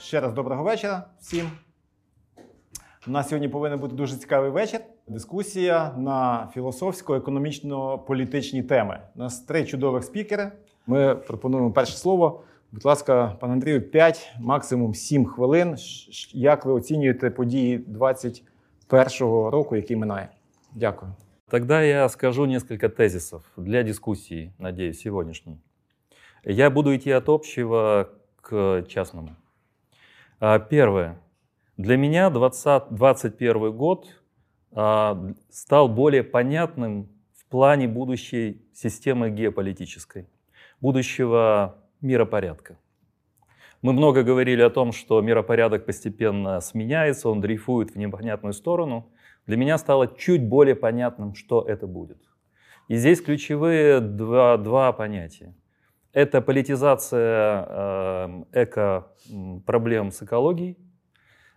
Ще раз доброго вечора всім. У нас сьогодні повинен бути дуже цікавий вечір. Дискусія на філософсько-економічно-політичні теми. У нас три чудових спікери. Ми пропонуємо перше слово. Будь ласка, пан Андрію, 5, максимум 7 хвилин. Як ви оцінюєте події 21-го року, який минає? Дякую. Тогда я скажу несколько тезисов для дискуссии, надеюсь, сегодняшней. Я буду идти от общего к частному. А, Первое. Для меня 20, 21 год а, стал более понятным в плане будущей системы геополитической, будущего миропорядка. Мы много говорили о том, что миропорядок постепенно сменяется, он дрейфует в непонятную сторону. Для меня стало чуть более понятным, что это будет. И здесь ключевые два, два понятия. Это политизация э, эко-проблем с экологией.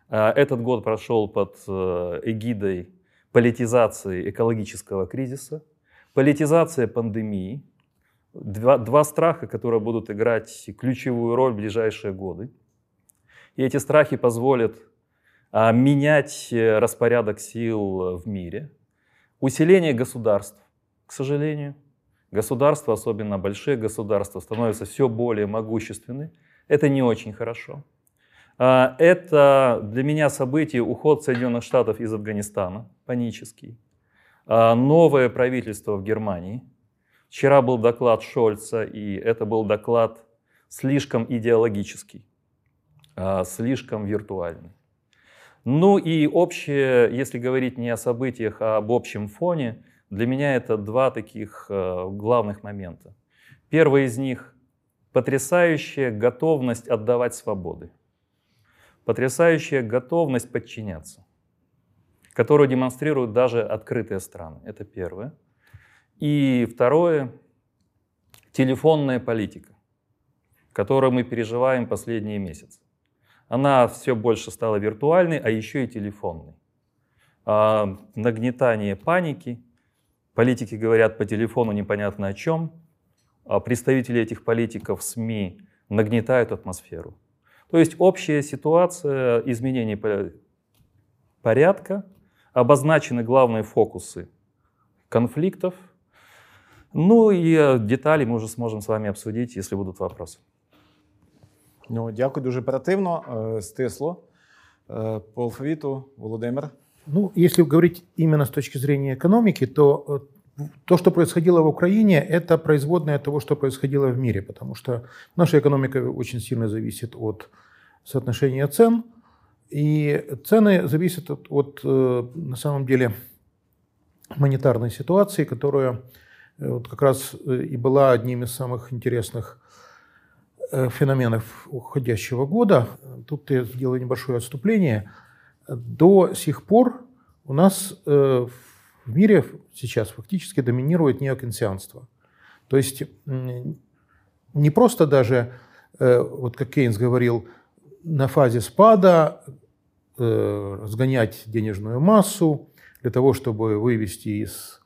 Э, Этот год прошел под э, эгидой политизации экологического кризиса, политизация пандемии. Два, два страха, которые будут играть ключевую роль в ближайшие годы. И эти страхи позволят а, менять распорядок сил в мире. Усиление государств, к сожалению. Государства, особенно большие государства, становятся все более могущественны. Это не очень хорошо. А, Это для меня событие уход Соединенных Штатов из Афганистана, панический. А, Новое правительство в Германии. Вчера был доклад Шольца, и это был доклад слишком идеологический, а, слишком виртуальный. Ну и общее, если говорить не о событиях, а об общем фоне, для меня это два таких э, главных момента. Первый из них – потрясающая готовность отдавать свободы, потрясающая готовность подчиняться, которую демонстрируют даже открытые страны. Это первое. И второе – телефонная политика, которую мы переживаем последние месяцы. Она все больше стала виртуальной, а еще и телефонной. А, нагнетание паники. Политики говорят по телефону непонятно о чем. А представители этих политиков СМИ нагнетают атмосферу. То есть общая ситуация изменений по- порядка, обозначены главные фокусы конфликтов. Ну и э, детали мы уже сможем с вами обсудить, если будут вопросы. Ну, дякую дуже оперативно, стисло. По алфавіту Володимир. Ну, если говорить именно с точки зрения экономики, то э, то, что происходило в Украине, это производное того, что происходило в мире, потому что наша экономика очень сильно зависит от соотношения цен, и цены зависят от, от, э, на самом деле, монетарной ситуации, которая э, вот как раз и была одним из самых интересных феноменов уходящего года. Тут я сделаю небольшое отступление. До сих пор у нас э, в мире сейчас фактически доминирует неокенсианство. То есть не просто даже, э, вот как Кейнс говорил, на фазе спада э, разгонять денежную массу для того, чтобы вывести из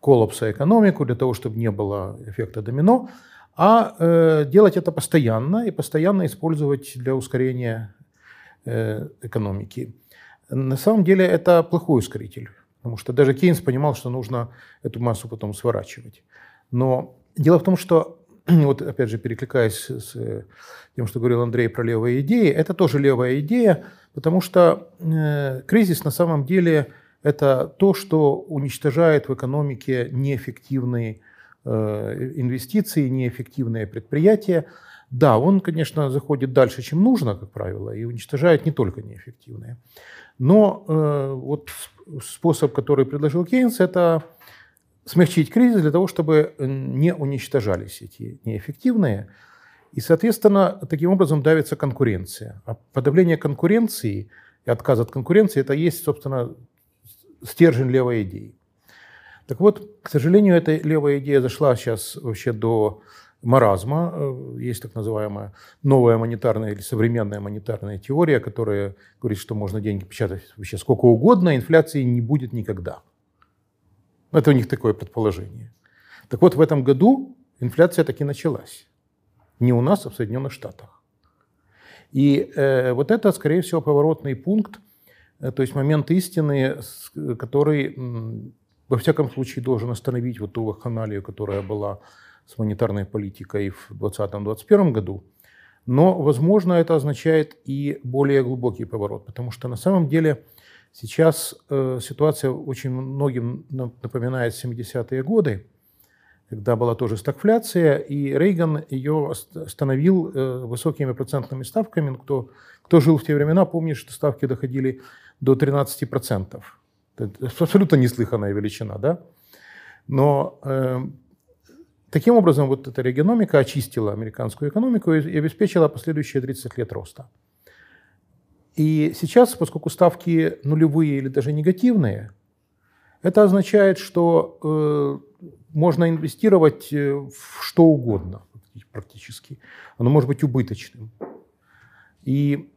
коллапса экономику, для того, чтобы не было эффекта домино, а делать это постоянно и постоянно использовать для ускорения экономики. На самом деле это плохой ускоритель, потому что даже Кейнс понимал, что нужно эту массу потом сворачивать. Но дело в том, что, вот опять же перекликаясь с э, тем, что говорил Андрей про левые идеи, это тоже левая идея, потому что э, кризис на самом деле это то, что уничтожает в экономике неэффективные э, инвестиции, неэффективные предприятия. Да, он, конечно, заходит дальше, чем нужно, как правило, и уничтожает не только неэффективные. Но э, вот сп- способ, который предложил Кейнс, это смягчить кризис для того, чтобы э, не уничтожались эти неэффективные. И, соответственно, таким образом давится конкуренция. А подавление конкуренции и отказ от конкуренции – это есть, собственно, стержень левой идеи. Так вот, к сожалению, эта левая идея зашла сейчас вообще до маразма. Э, Есть так называемая новая монетарная или современная монетарная теория, которая говорит, что можно деньги печатать вообще сколько угодно, инфляции не будет никогда. Это у них такое предположение. Так вот, в этом году инфляция таки началась. Не у нас, а в Соединенных Штатах. И э, вот это, скорее всего, поворотный пункт, э, то есть момент истины, с- который, м, во всяком случае, должен остановить вот ту вакханалию, которая была с монетарной политикой в 2020-2021 году. Но, возможно, это означает и более глубокий поворот, потому что на самом деле сейчас э, ситуация очень многим на- напоминает 70-е годы, когда была тоже стагфляция, и Рейган ее ост- остановил э, высокими процентными ставками. Ну, Кто, кто жил в те времена, помнит, что ставки доходили до 13%. Это абсолютно неслыханная величина, да? Но э, таким образом вот эта региономика очистила американскую экономику и и обеспечила последующие 30 лет роста. И сейчас, поскольку ставки нулевые или даже негативные, это означает, что э, можно инвестировать э, в что угодно практически. Оно может быть убыточным. И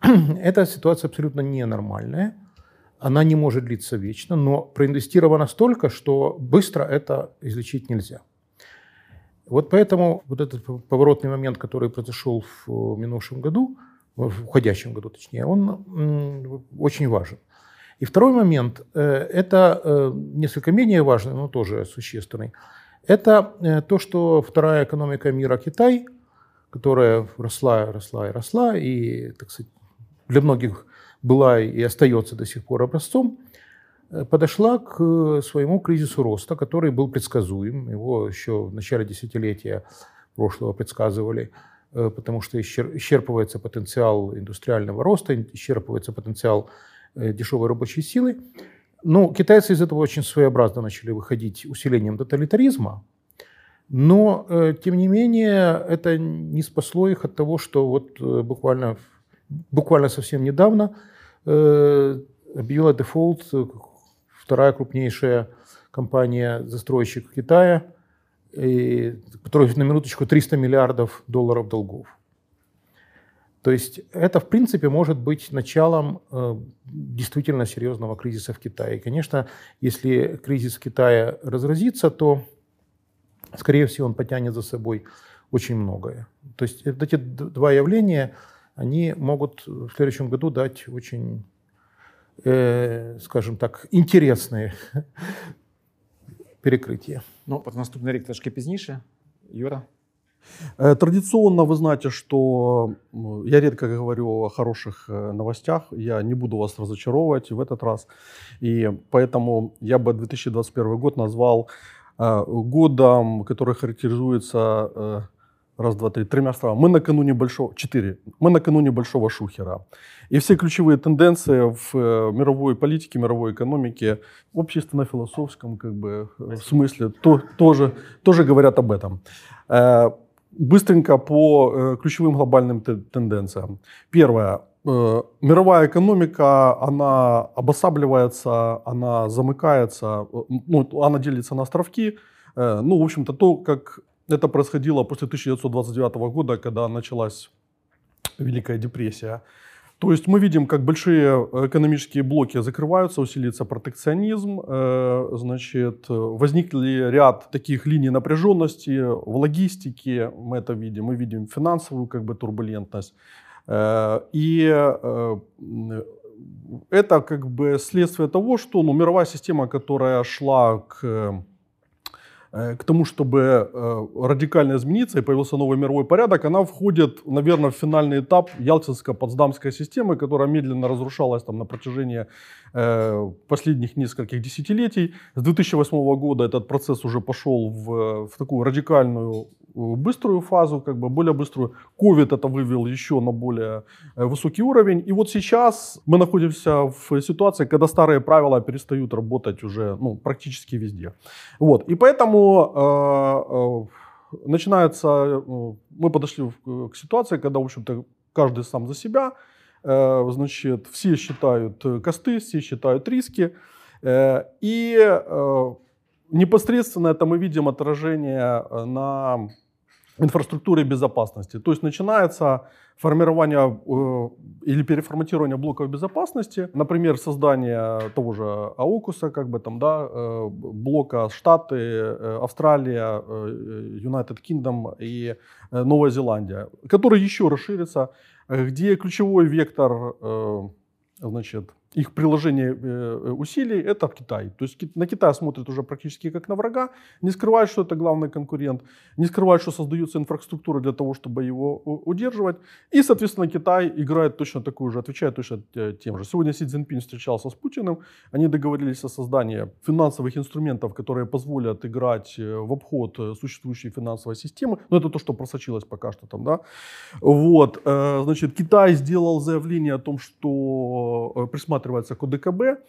эта ситуация абсолютно ненормальная. Она не может длиться вечно, но проинвестировано столько, что быстро это излечить нельзя. Вот поэтому вот этот поворотный момент, который произошел в э, минувшем году, в уходящем году точнее, он очень важен. И второй момент, э, это э, несколько менее важный, но тоже существенный, это то, что вторая экономика мира Китай, которая росла, росла и росла, и, так сказать, для многих была и остается до сих пор образцом, подошла к э, своему кризису роста, который был предсказуем. Его еще в начале десятилетия прошлого предсказывали, э, потому что исчер- исчерпывается потенциал индустриального роста, исчерпывается потенциал э, дешевой рабочей силы. Ну, китайцы из этого очень своеобразно начали выходить усилением тоталитаризма, но, э, тем не менее, это не спасло их от того, что вот э, буквально, буквально совсем недавно э, объявила дефолт э, вторая крупнейшая компания-застройщик Китая, и, которая на минуточку 300 миллиардов долларов долгов. То есть это, в принципе, может быть началом э, действительно серьезного кризиса в Китае. И, конечно, если кризис в Китае разразится, то, скорее всего, он потянет за собой очень многое. То есть эти два явления, они могут в следующем году дать очень, э, скажем так, интересные перекрытия. Ну, про наступний рік трошки пізніше. Юра. Э, Традиционно вы знаете, что м, я редко говорю о хороших э, новостях, я не буду вас разочаровывать в этот раз, и поэтому я бы 2021 год назвал э, годом, который характеризуется э, раз, два, три, тремя словами. Мы накануне большого, четыре, мы накануне большого шухера. И все ключевые тенденции в э, мировой политике, мировой экономике, общественно-философском как бы, в смысле, то, тоже, тоже говорят об этом. Э, Быстренько по э, ключевым глобальным те- тенденциям. Первое. Мировая экономика, она обосабливается, она замыкается, ну, она делится на островки. Ну, в общем-то, то, как это происходило после 1929 года, когда началась Великая депрессия. То есть мы видим, как большие экономические блоки закрываются, усиливается протекционизм, э, значит, э, возникли ряд таких линий напряженности в логистике, мы это видим, мы видим финансовую как бы турбулентность. Э, И э, это как бы следствие того, что ну, мировая система, которая шла к э, к тому, чтобы э, радикально измениться и появился новый мировой порядок, она входит, наверное, в финальный этап Ялтинско-Потсдамской системы, которая медленно разрушалась там, на протяжении э, последних нескольких десятилетий. С 2008 года этот процесс уже пошел в, в такую радикальную э, быструю фазу, как бы более быструю. Ковид это вывел еще на более э, высокий уровень. И вот сейчас мы находимся в ситуации, когда старые правила перестают работать уже ну, практически везде. Вот. И поэтому э, э, начинается, э, мы подошли в- к ситуации, когда, в общем-то, каждый сам за себя, э, значит, все считают э, косты, все считают риски, э, и э, непосредственно это мы видим отражение э, на инфраструктуры безопасности. То есть начинается формирование э, или переформатирование блоков безопасности, например, создание того же АУКУСа, как бы там, да, э, блока Штаты, э, Австралия, э, United Kingdom и э, Новая Зеландия, который еще расширится, э, где ключевой вектор, значит, их приложение э, усилий – это Китай. То есть на Китай смотрят уже практически как на врага, не скрывают, что это главный конкурент, не скрывают, что создается инфраструктура для того, чтобы его удерживать. И, соответственно, Китай играет точно такую же, отвечает точно те- тем же. Сегодня Си Цзиньпин встречался с Путиным, они договорились о создании финансовых инструментов, которые позволят играть э, в обход э, существующей финансовой системы. Но это то, что просочилось пока что там, да. Вот, э, значит, Китай сделал заявление о том, что э, присматривается к ОДКБ.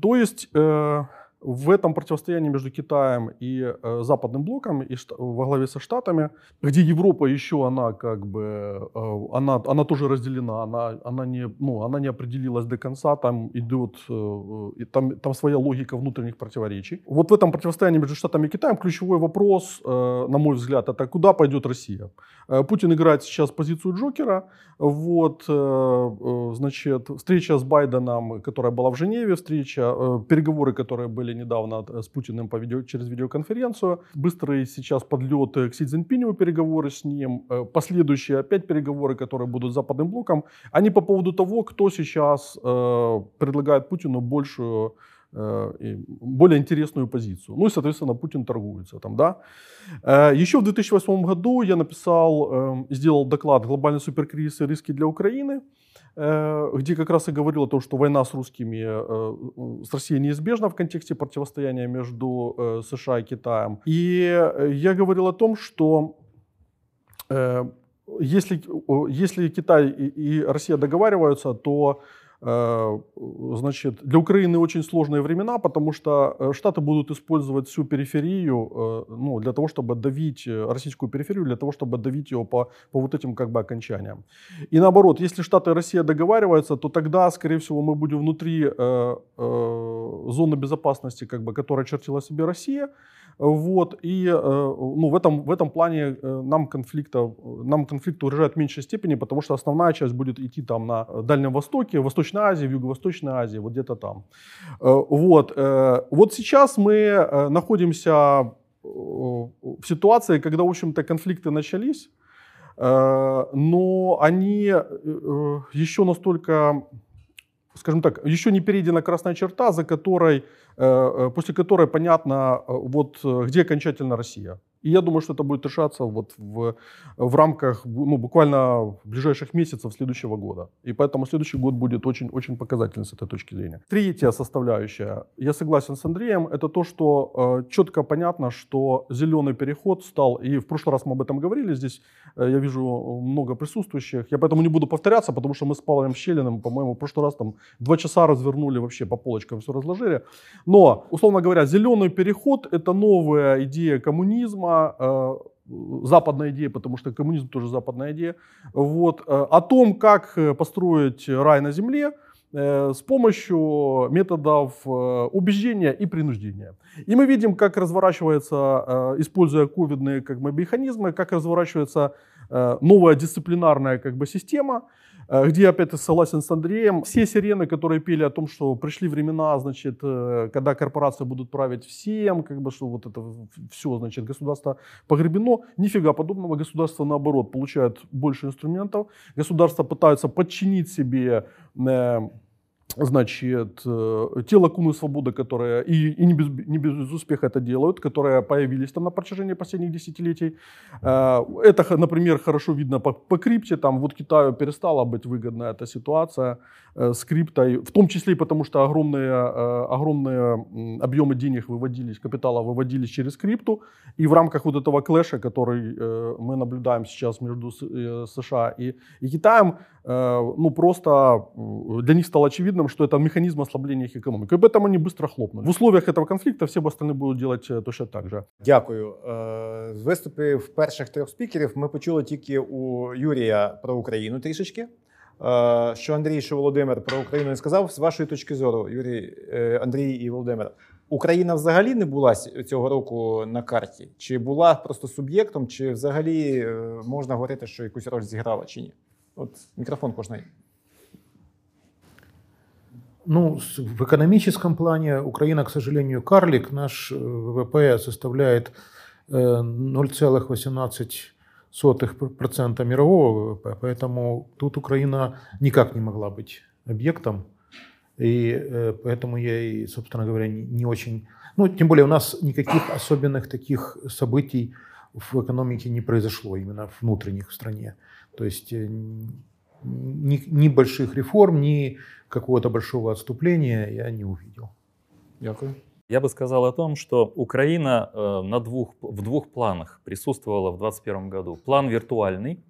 То есть э, в этом противостоянии между Китаем и э, Западным блоком, и шта- во главе со Штатами, где Европа еще, она как бы, э, она, она тоже разделена, она, она, не, ну, она не определилась до конца, там идет, э, и там, там своя логика внутренних противоречий. Вот в этом противостоянии между Штатами и Китаем ключевой вопрос, э, на мой взгляд, это куда пойдет Россия. Э, Путин играет сейчас позицию Джокера, вот, э, э, значит, встреча с Байденом, которая была в Женеве, встреча, э, переговоры, которые были недавно э, с Путиным по видео, через видеоконференцию, быстрый сейчас подлет к Си Цзиньпиню, переговоры с ним, э, последующие опять переговоры, которые будут с Западным блоком, они по поводу того, кто сейчас э, предлагает Путину большую э, более интересную позицию. Ну и, соответственно, Путин торгуется там, да. Еще в 2008 году я написал, э, сделал доклад «Глобальный суперкризис и риски для Украины», где как раз и говорил о том, что война с русскими, э, э, с Россией неизбежна в контексте противостояния между э, США и Китаем. И э, я говорил о том, что э, если, если Китай и, Россия договариваются, то э, значит, для Украины очень сложные времена, потому что э, Штаты будут использовать всю периферию э, ну, для того, чтобы давить э, российскую периферию, для того, чтобы давить ее по, по вот этим как бы окончаниям. И наоборот, если Штаты и Россия договариваются, то тогда, скорее всего, мы будем внутри э, э, зоны безопасности, как бы, которая чертила себе Россия. Вот, и э, ну, в, этом, в этом плане э, нам, конфликта, нам конфликт угрожает в меньшей степени, потому что основная часть будет идти там на Дальнем Востоке, в Восточной Азии, в Юго-Восточной Азии, вот где-то там. Э, Вот, вот сейчас мы находимся в ситуации, когда, в общем-то, конфликты начались, но они еще настолько скажем так, еще не перейдена красная черта, за которой, э, э, после которой понятно, э, вот где окончательно Россия. И я думаю, что это будет решаться вот в, в рамках ну, буквально ближайших месяцев следующего года. И поэтому следующий год будет очень, очень показательный с этой точки зрения. Третья составляющая, я согласен с Андреем, это то, что э, четко понятно, что зеленый переход стал, и в прошлый раз мы об этом говорили, здесь э, я вижу много присутствующих, я поэтому не буду повторяться, потому что мы с Павлом Щелиным, по-моему, в прошлый раз там два часа развернули вообще по полочкам, все разложили. Но, условно говоря, зеленый переход – это новая идея коммунизма, э, западная идея, потому что коммунизм тоже западная идея, вот, э, о том, как э, построить рай на земле, с помощью методов убеждения и принуждения. И мы видим, как разворачивается, используя ковидные как бы, механизмы, как разворачивается новая дисциплинарная как бы, система, э, где, опять согласен с Андреем, все сирены, которые пели о том, что пришли времена, значит, э, когда корпорации будут править всем, как бы, что вот это все, значит, государство погребено, нифига подобного, государство, наоборот, получает больше инструментов, государство пытается подчинить себе э, значит, э, те лакуны свободы, которые и, и не, без, не без успеха это делают, которые появились там на протяжении последних десятилетий. Э, Это, например, хорошо видно по, по крипте. Там вот Китаю перестала быть выгодна эта ситуация э, с криптой, в том числе и потому, что огромные, огромные объемы денег выводились, капитала выводились через крипту. И в рамках вот этого клэша, который мы наблюдаем сейчас между США и, и Китаем, ну просто для них стало очевидным, что это механизм ослабления их экономики. И поэтому они быстро хлопнули. В условиях этого конфликта все остальные будут делать э, точно так же. Дякую. Е, З виступів перших трьох спікерів ми почули тільки у Юрія про Україну трішечки. Е, Що Андрій, що Володимир про Україну не сказав. З вашої точки зору, Юрій, е, Андрій і Володимир, Україна взагалі не була с- цього року на карті? Чи була просто суб'єктом, чи взагалі е, можна говорити, що якусь роль зіграла, чи ні? От мікрофон кожної. Ну, в экономическом плане Украина, к сожалению, карлик. Наш э, ВВП составляет э, 0,18% мирового ВВП, поэтому тут Украина никак не могла быть объектом. И э, поэтому я и, собственно говоря, не очень... Ну, тем более у нас никаких особенных таких событий в экономике не произошло, именно внутренних в стране. То есть э, ни, ни больших реформ, ни какого-то большого отступления я не увидел. Дякую. Я бы сказал о том, что Украина э, на двух, в двух планах присутствовала в 2021 году. План виртуальный,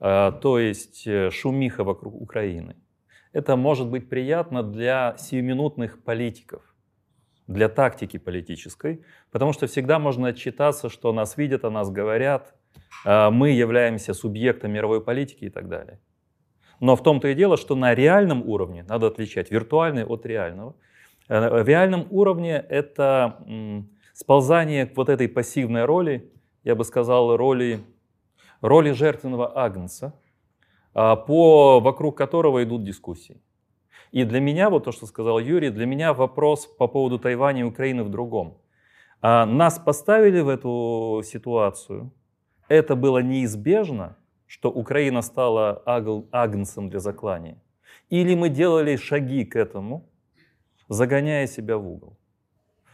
э, то есть э, шумиха вокруг Украины. Это может быть приятно для сиюминутных политиков, для тактики политической, потому что всегда можно отчитаться, что нас видят, о нас говорят, мы являемся субъектом мировой политики и так далее. Но в том-то и дело, что на реальном уровне надо отличать виртуальный от реального. Э, В реальном уровне это сползание к вот этой пассивной роли, я бы сказал, роли, роли жертвенного агнца, а, по, вокруг которого идут дискуссии. И для меня, вот то, что сказал Юрий, для меня вопрос по поводу Тайваня и Украины в другом. А, Нас поставили в эту ситуацию. Это было неизбежно, что Украина стала агнцем для заклания. Или мы делали шаги к этому, загоняя себя в угол.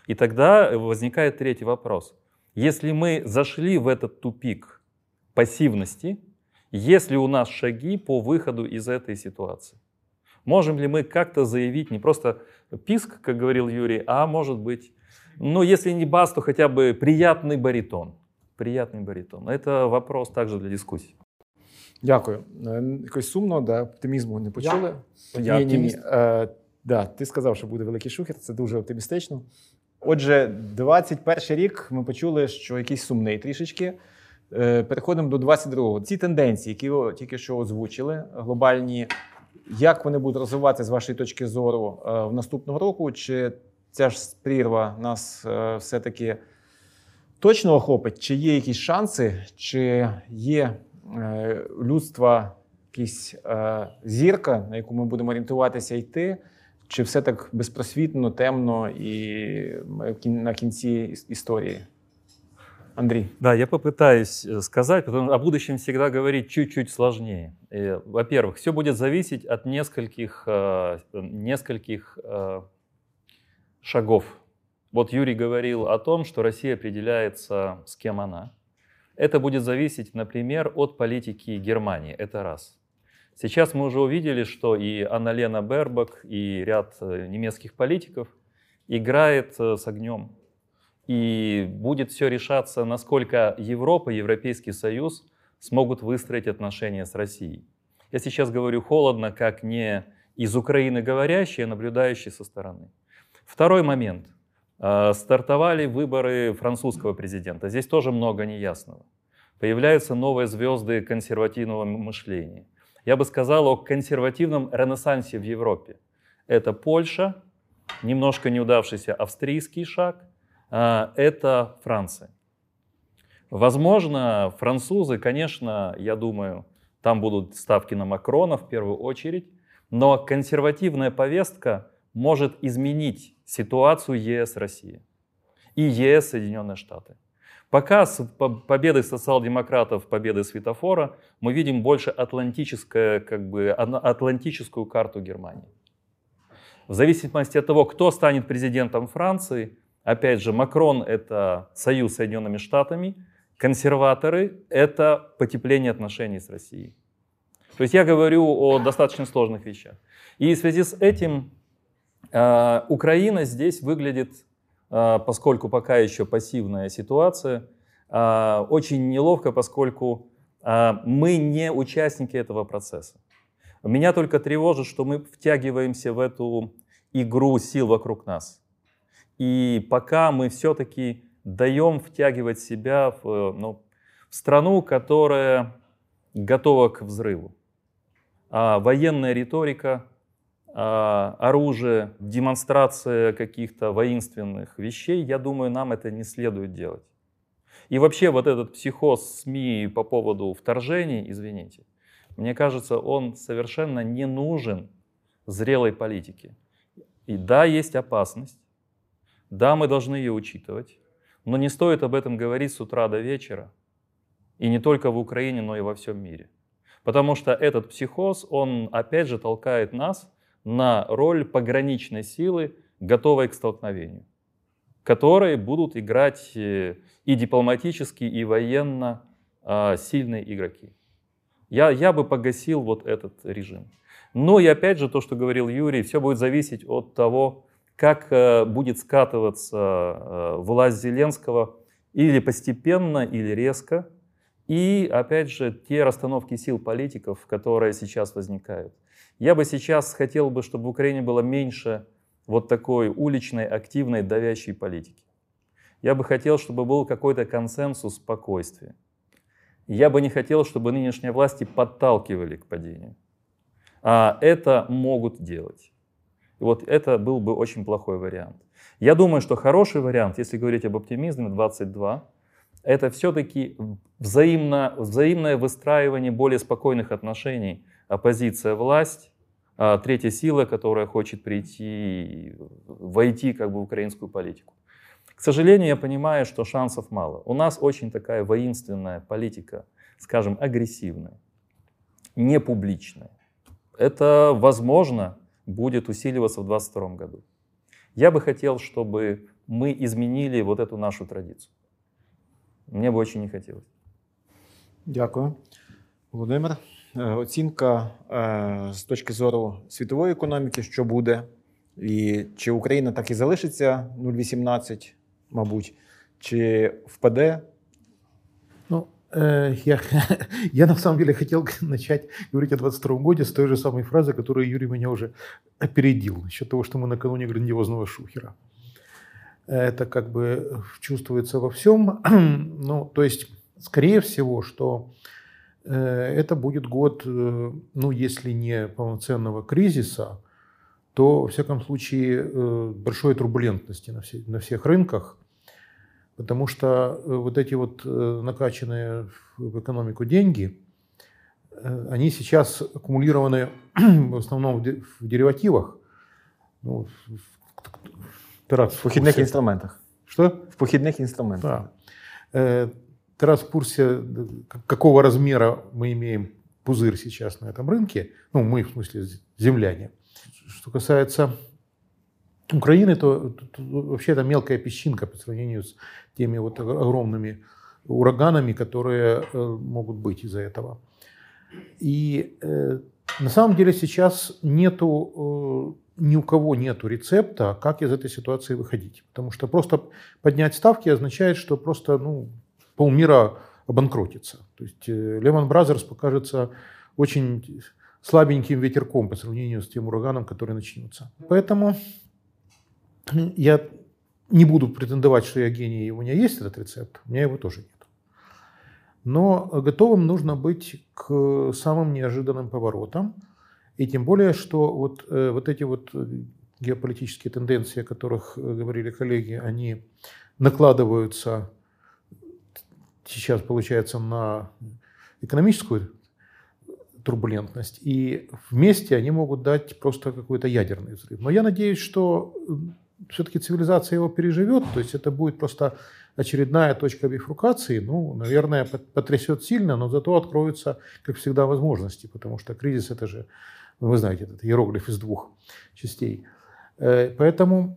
И тогда возникает третий вопрос. Если мы зашли в этот тупик пассивности, есть ли у нас шаги по выходу из этой ситуации? Можем ли мы как-то заявить не просто писк, как говорил Юрий, а может быть, ну если не бас, то хотя бы приятный баритон. Приятный баритон. Это вопрос также для дискуссии. Дякую. Е, Якось сумно, да, оптимізму не почули. Я Ні, ні, ні. Е, да, ти сказав, що буде великий шухер, це дуже оптимістично. Отже, 21 рік ми почули, що якийсь сумний трішечки. Е, Переходимо до 22-го. Ці тенденції, які ви тільки що озвучили, глобальні, як вони будуть розвиватися з вашої точки зору е, в наступного року? Чи ця ж прірва нас е, все-таки точно охопить? Чи є якісь шанси, чи є людства якась е, зірка, на яку ми будемо орієнтуватися йти? Чи все так безпросвітно, темно і ми в кін- на кінці іс- історії? Андрій. Да, я попытаюсь э, сказать, потому что о будущем всегда говорить чуть-чуть сложнее. Э, Во-первых, все будет зависеть от нескольких, э, нескольких э, шагов. Вот Юрий говорил о том, что Россия определяется, с кем она. Это будет зависеть, например, от политики Германии. Это раз. Сейчас мы уже увидели, что и Анна-Лена Бербак, и ряд э, немецких политиков играет э, с огнем. И будет все решаться, насколько Европа, Европейский Союз смогут выстроить отношения с Россией. Я сейчас говорю холодно, как не из Украины говорящий, а наблюдающий со стороны. Второй момент. Э, Стартовали выборы французского президента. Здесь тоже много неясного. Появляются новые звезды консервативного мышления. Я бы сказал о консервативном ренессансе в Европе. Это Польша, немножко неудавшийся австрийский шаг, а, это Франция. Возможно, французы, конечно, я думаю, там будут ставки на Макрона в первую очередь, но консервативная повестка может изменить ситуацию ЕС-Россия и ЕС-Соединенные Штаты. Пока с по- победой социал-демократов, победой светофора, мы видим больше атлантическое, как бы, атлантическую карту Германии. В зависимости от того, кто станет президентом Франции, опять же, Макрон – это союз с Соединенными Штатами, консерваторы – это потепление отношений с Россией. То есть я говорю о достаточно сложных вещах. И в связи с этим Украина здесь выглядит, э, поскольку пока еще пассивная ситуация, э, очень неловко, поскольку э, мы не участники этого процесса. Меня только тревожит, что мы втягиваемся в эту игру сил вокруг нас. И пока мы все-таки даем втягивать себя в, э, ну, в страну, которая готова к взрыву. А военная риторика, оружие, демонстрация каких-то воинственных вещей, я думаю, нам это не следует делать. И вообще вот этот психоз СМИ по поводу вторжений, извините, мне кажется, он совершенно не нужен зрелой политике. И да, есть опасность, да, мы должны ее учитывать, но не стоит об этом говорить с утра до вечера. И не только в Украине, но и во всем мире. Потому что этот психоз, он опять же толкает нас на роль пограничной силы, готовой к столкновению, которые будут играть э, и дипломатически, и военно а, сильные игроки. Я, я бы погасил вот этот режим. Но и опять же, то, что говорил Юрий, все будет зависеть от того, как э, будет скатываться э, власть Зеленского или постепенно, или резко. И, опять же, те расстановки сил политиков, которые сейчас возникают. Я бы сейчас хотел бы, чтобы в Украине было меньше вот такой уличной, активной, давящей политики. Я бы хотел, чтобы был какой-то консенсус спокойствия. Я бы не хотел, чтобы нынешние власти подталкивали к падению. А это могут делать. И вот это был бы очень плохой вариант. Я думаю, что хороший вариант, если говорить об оптимизме 22, это все-таки взаимно, взаимное выстраивание более спокойных отношений оппозиция-власть, а третья сила, которая хочет прийти, войти как бы в украинскую политику. К сожалению, я понимаю, что шансов мало. У нас очень такая воинственная политика, скажем, агрессивная, не публичная. Это, возможно, будет усиливаться в 2022 году. Я бы хотел, чтобы мы изменили вот эту нашу традицию. Мне бы очень не хотелось. Дякую. Володимир, оцінка е, з точки зору світової економіки, що буде, і чи Україна так і залишиться 0,18, мабуть, чи впаде? Ну, э, я, я на самом деле хотел начать говорить о 22 годе с той же самой фразы, которую Юрий меня уже опередил, насчет того, что мы накануне грандиозного шухера. Это как бы чувствуется во всем. Ну, то есть, скорее всего, что э, это будет год, э, ну, если не полноценного кризиса, то, во всяком случае, э, большой турбулентности на, все, на всех рынках, потому что э, вот эти вот э, накачанные в экономику деньги, э, они сейчас аккумулированы в основном в де- в деривативах. Ну, в- ты раз В похідних курсе. інструментах. Что? В похідних інструментах. Да. Ты раз в курсе, какого размера мы имеем пузырь сейчас на этом рынке, ну, мы, в смысле, земляне. Что касается Украины, то, то- то вообще это мелкая песчинка по сравнению с теми вот огромными ураганами, которые э, могут быть из-за этого. И э, на самом деле сейчас нету, э, ни у кого нету рецепта, как из этой ситуации выходить. Потому что просто поднять ставки означает, что просто ну, полмира обанкротится. То есть э, Lehman Brothers покажется очень слабеньким ветерком по сравнению с тем ураганом, который начнется. Поэтому я не буду претендовать, что я гений, у меня есть этот рецепт, у меня его тоже нет. Но готовым нужно быть к самым неожиданным поворотам. И тем более, что вот, э, вот эти вот геополитические тенденции, о которых э, говорили коллеги, они накладываются сейчас, получается, на экономическую турбулентность, и вместе они могут дать просто какой-то ядерный взрыв. Но я надеюсь, что все-таки цивилизация его переживет, то есть это будет просто очередная точка бифуркации, ну, наверное, пот- потрясет сильно, но зато откроются, как всегда, возможности, потому что кризис это же, ну, вы знаете, этот иероглиф из двух частей. Э, Поэтому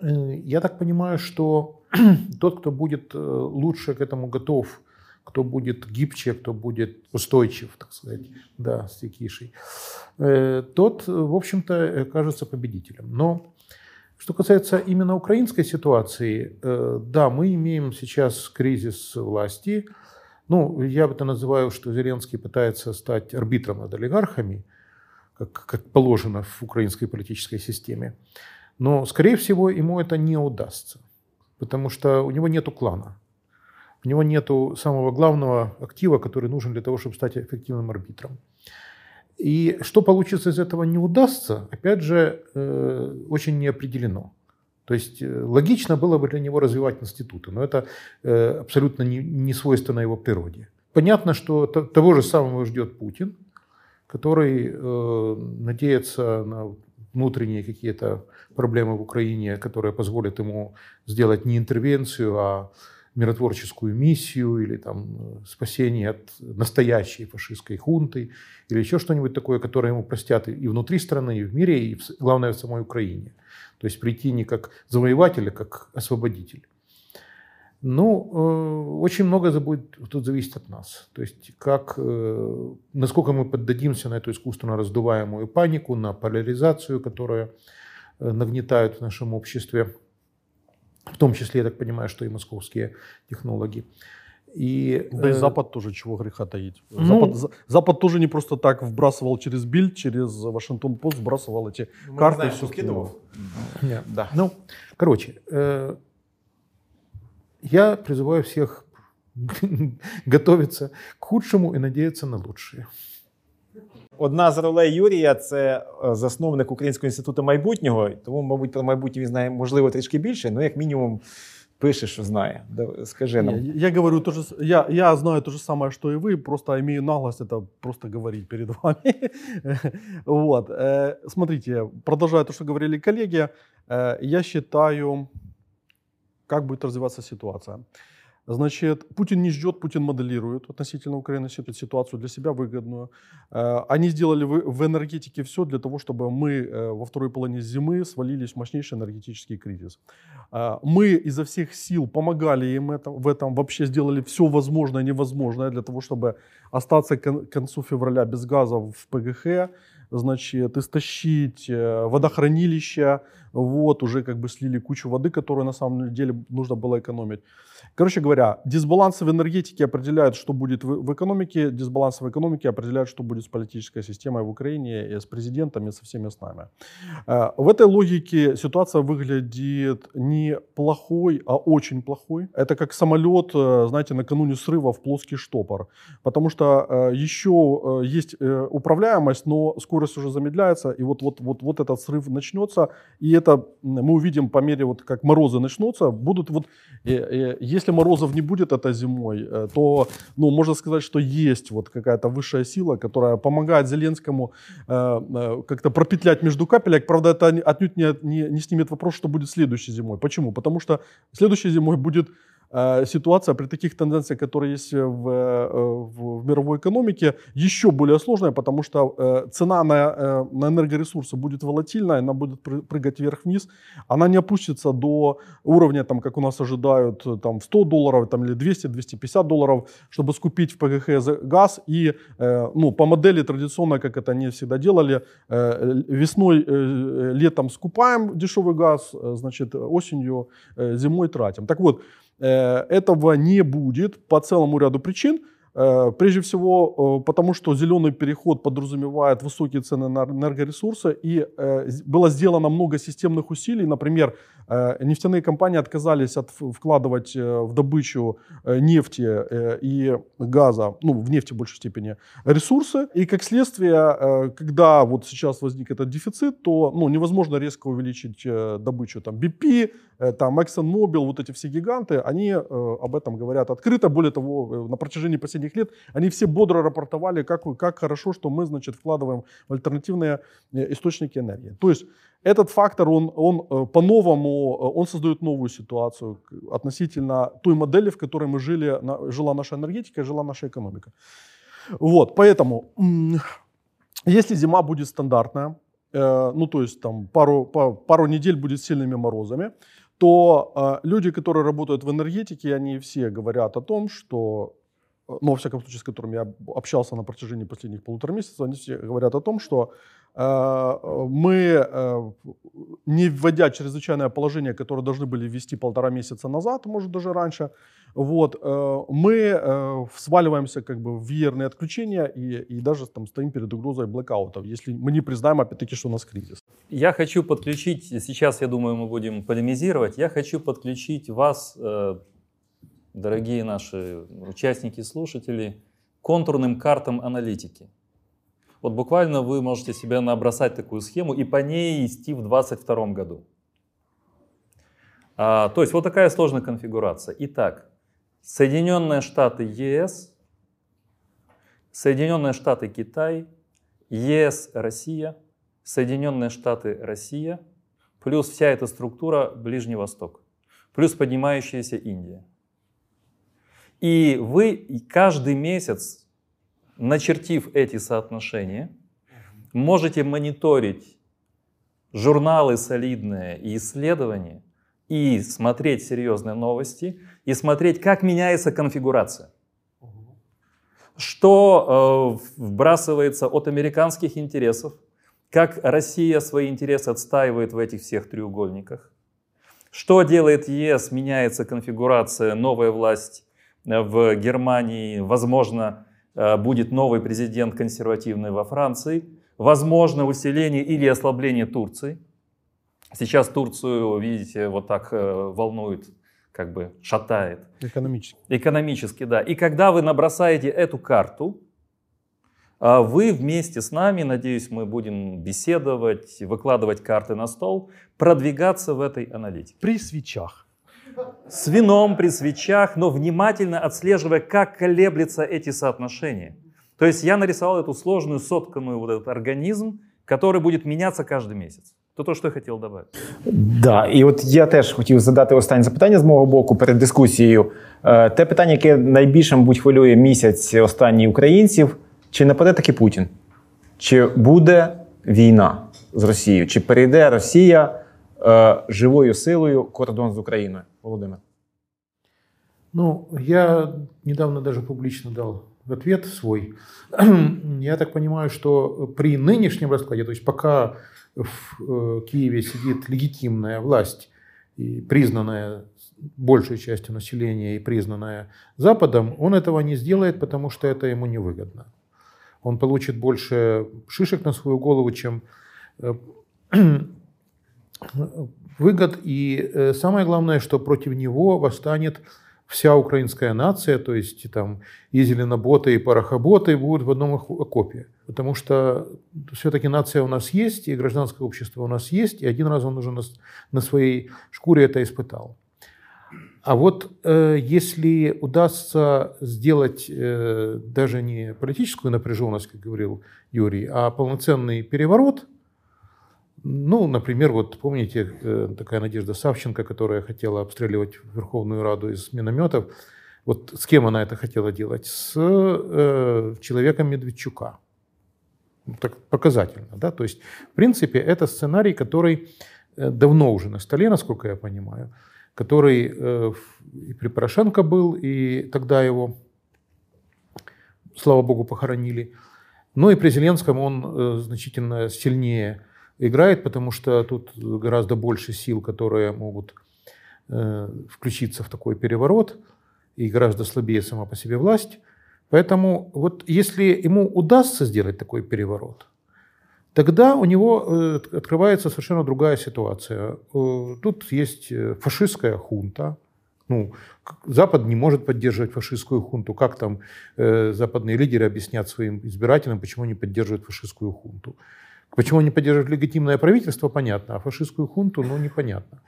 э, я так понимаю, что тот, кто будет э, лучше к этому готов, кто будет гибче, кто будет устойчив, так сказать, да, стекиший, э, тот, э, в общем-то, кажется победителем. Но что касается именно украинской ситуации, да, мы имеем сейчас кризис власти. Ну, я это называю, что Зеленский пытается стать арбитром над олигархами, как, как положено в украинской политической системе. Но, скорее всего, ему это не удастся, потому что у него нет клана. У него нет самого главного актива, который нужен для того, чтобы стать эффективным арбитром. И что получится из этого не удастся, опять же, э, очень не определено. То есть э, логично было бы для него развивать институты, но это э, абсолютно не, не свойственно его природе. Понятно, что то- того же самого ждет Путин, который э, надеется на внутренние какие-то проблемы в Украине, которые позволят ему сделать не интервенцию, а миротворческую миссию или там э, спасение от настоящей фашистской хунты или еще что-нибудь такое, которое ему простят и внутри страны, и в мире, и главное в самой Украине. То есть прийти не как завоеватель, а как освободитель. Ну, э, очень много будет тут зависит от нас. То есть, как, э, насколько мы поддадимся на эту искусственно раздуваемую панику, на поляризацию, которая э, нагнетает в нашем обществе, в том числе, я так понимаю, что и московские технологи. И, Да и Запад тоже, чего греха таить. ну- Запад, За- Запад тоже не просто так вбрасывал через Бильд, через Вашингтон-Пост, вбрасывал эти карты и все Нет. Да. Ну, короче, э, я призываю всех готовиться к худшему и надеяться на лучшее. Одна з ролей Юрія це е, засновник Українського інституту майбутнього, тому, мабуть, про майбутнє він знає, можливо, трішки більше, ну, як мінімум, пише, що знає. Да- Скажи нам. Я, я говорю то же, с- я, я знаю то же самое, что и вы, просто имею наглость это просто говорить перед вами. Вот. э, Смотрите, продолжая то, что говорили коллеги, э, я считаю, как будет развиваться ситуация. Значит, Путин не ждет, Путин моделирует относительно Украины ситу- ситуацию для себя выгодную. Э, Они сделали в энергетике все для того, чтобы мы э, во второй половине зимы свалились в мощнейший энергетический кризис. Э, Мы изо всех сил помогали им в этом, вообще сделали все возможное и невозможное для того, чтобы остаться к кон- концу февраля без газа в ПГХ, значит, истощить водохранилища, вот, уже как бы слили кучу воды, которую на самом деле нужно было экономить. Короче говоря, дисбалансы в энергетике определяют, что будет в, экономике, дисбалансы в экономике определяют, что будет с политической системой в Украине, и с президентом, и со всеми с нами. Э, В этой логике ситуация выглядит не плохой, а очень плохой. Это как самолет, э, знаете, накануне срыва в плоский штопор. Потому что э, еще есть управляемость, но скорость уже замедляется, и вот, вот, вот, вот этот срыв начнется, и это мы увидим по мере, вот как морозы начнутся, будут вот, э, э, если морозов не будет это зимой, э, то, ну, можно сказать, что есть вот какая-то высшая сила, которая помогает Зеленскому э, э, как-то пропетлять между капелек. Правда, это отнюдь не, не, не снимет вопрос, что будет следующей зимой. Почему? Потому что следующей зимой будет ситуация при таких тенденциях, которые есть в, э, в, в мировой экономике, еще более сложная, потому что э, цена на, э, на энергоресурсы будет волатильная, она будет пры- прыгать вверх-вниз, она не опустится до уровня, там, как у нас ожидают, э, там, в 100 долларов там, или 200-250 долларов, чтобы скупить в ПГХ газ. И э, ну, по модели традиционно, как это они всегда делали, э, весной, э, э, летом скупаем дешевый газ, э, значит, осенью, э, зимой тратим. Так вот, э, этого не будет по целому ряду причин. Э, Прежде всего, э, потому что зеленый переход подразумевает высокие цены на энергоресурсы, и э, было сделано много системных усилий. Например, нефтяные компании отказались от вкладывать в добычу нефти и газа, ну, в нефти в большей степени, ресурсы. И как следствие, когда вот сейчас возник этот дефицит, то ну, невозможно резко увеличить добычу. Там BP, там ExxonMobil, вот эти все гиганты, они об этом говорят открыто. Более того, на протяжении последних лет они все бодро рапортовали, как, как хорошо, что мы, значит, вкладываем в альтернативные э, источники энергии. То есть этот фактор, он, он э, по-новому, э, он создает новую ситуацию относительно той модели, в которой мы жили, жила наша энергетика, жила наша экономика. Вот, поэтому, если зима будет стандартная, ну то есть там пару, па- пару недель будет сильными морозами, то э, люди, которые работают в энергетике, они все говорят о том, что ну, во всяком случае, с которыми я общался на протяжении последних полутора месяцев, они все говорят о том, что э, мы, э, не вводя чрезвычайное положение, которое должны были ввести полтора месяца назад, может даже раньше, вот, э, мы э, сваливаемся как бы в веерные отключения и, и даже там стоим перед угрозой блэкаутов, если мы не признаем, опять-таки, что у нас кризис. Я хочу подключить, сейчас, я думаю, мы будем полемизировать, я хочу подключить вас, э, дорогие наши участники, слушатели, контурным картам аналитики. Вот буквально вы можете себе набросать такую схему и по ней идти в 2022 году. А, то есть вот такая сложная конфигурация. Итак, Соединенные Штаты ЕС, Соединенные Штаты Китай, ЕС Россия, Соединенные Штаты Россия, плюс вся эта структура Ближний Восток, плюс поднимающаяся Индия. И вы каждый месяц, начертив эти соотношения, можете мониторить журналы солидные и исследования, и смотреть серьезные новости, и смотреть, как меняется конфигурация. Что э, вбрасывается от американских интересов, как Россия свои интересы отстаивает в этих всех треугольниках. Что делает ЕС? Меняется конфигурация, новая власть в Германии, возможно, э, будет новый президент консервативный во Франции, возможно усиление или ослабление Турции. Сейчас Турцию, видите, вот так э, волнует, как бы шатает. Экономически. Экономически, да. И когда вы набросаете эту карту, а вы вместе с нами, надеюсь, мы будем беседовать, выкладывать карты на стол, продвигаться в этой аналитике. При свечах С вином при свечах, но внимательно отслеживая, как колеблются эти соотношения. То есть я нарисовал эту сложную, сотканную вот этот организм, который будет меняться каждый месяц. То то, що я хотів додати. Да, і от я теж хотів задати останнє запитання з мого боку перед дискусією. Е, Те питання, яке найбільше, мабуть, хвилює місяць останній українців: чи нападе таки Путін? Чи буде війна з Росією? Чи перейде Росія е, живою силою кордон з Україною? Володимир. Ну, я недавно даже публично дал ответ свой. Я так понимаю, что при нынешнем раскладе, то есть пока в э, Киеве сидит легитимная власть, и признанная большей частью населения и признанная Западом, он этого не сделает, потому что это ему невыгодно. Он получит больше шишек на свою голову, чем э, выгод. И э, самое главное, что против него восстанет вся украинская нация, то есть там и зеленоботы, и порохоботы будут в одном окопе. Потому что все-таки нация у нас есть, и гражданское общество у нас есть, и один раз он уже на, на своей шкуре это испытал. А вот э, если удастся сделать э, даже не политическую напряженность, как говорил Юрий, а полноценный переворот, ну, например, вот помните э, такая Надежда Савченко, которая хотела обстреливать Верховную Раду из минометов. Вот с кем она это хотела делать? С э, человеком Медведчука. Так показательно, да? То есть, в принципе, это сценарий, который э, давно уже на столе, насколько я понимаю, который э, и при Порошенко был, и тогда его, слава богу, похоронили. Ну и при Зеленском он э, значительно сильнее играет, потому что тут гораздо больше сил, которые могут э, включиться в такой переворот, и гораздо слабее сама по себе власть. Поэтому вот если ему удастся сделать такой переворот, тогда у него э, открывается совершенно другая ситуация. Э, Тут есть э, фашистская хунта. Ну, Запад не может поддерживать фашистскую хунту. Как там э, западные лидеры объяснят своим избирателям, почему они поддерживают фашистскую хунту? Почему они поддерживают легитимное правительство, понятно, а фашистскую хунту, ну, непонятно.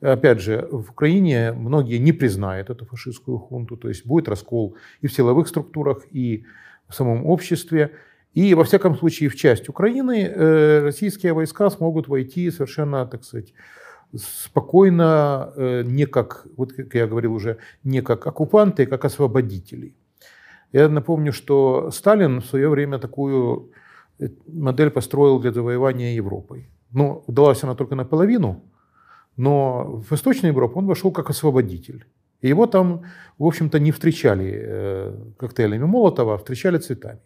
Опять же, в Украине многие не признают эту фашистскую хунту, то есть будет раскол и в силовых структурах, и в самом обществе. И, во всяком случае, в часть Украины э, российские войска смогут войти совершенно, так сказать, спокойно, э, не как, вот как я говорил уже, не как оккупанты, а как освободители. Я напомню, что Сталин в свое время такую модель построил для завоевания Европой. Ну, удалась она только наполовину, но в Восточную Европу он вошел как освободитель. И его там, в общем-то, не встречали э, коктейлями Молотова, а встречали цветами.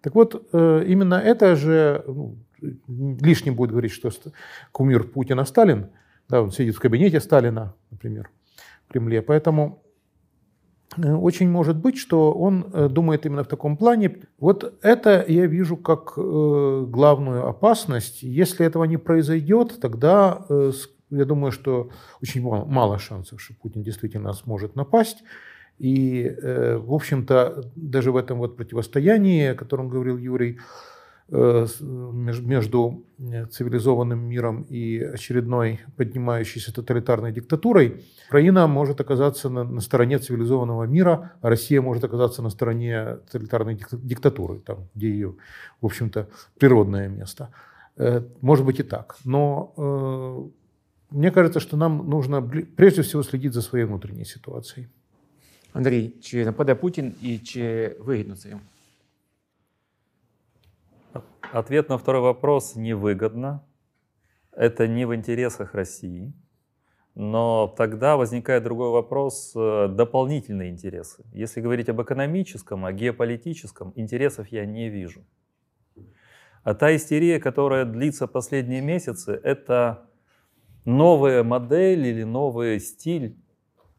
Так вот, э, именно это же, ну, лишним будет говорить, что кумир Путина Сталин, да, он сидит в кабинете Сталина, например, в Кремле, поэтому очень может быть, что он э, думает именно в таком плане. Вот это я вижу как э, главную опасность. Если этого не произойдет, тогда э, я думаю, что очень мало, шансов, что Путин действительно сможет напасть. И, э, в общем-то, даже в этом вот противостоянии, о котором говорил Юрий, э, между э, цивилизованным миром и очередной поднимающейся тоталитарной диктатурой, Украина может оказаться на, на стороне цивилизованного мира, а Россия может оказаться на стороне тоталитарной дик- диктатуры, там, где ее, в общем-то, природное место. Э, Может быть и так. Но э, мне кажется, что нам нужно бли- прежде всего следить за своей внутренней ситуацией. Андрій, чи нападе Путін і чи вигідно це йому? Ответ на второй вопрос невыгодно. Это не в интересах России. Но тогда возникает другой вопрос, э, дополнительные интересы. Если говорить об экономическом, о геополитическом, интересов я не вижу. А та истерия, которая длится последние месяцы, это новая модель или новый стиль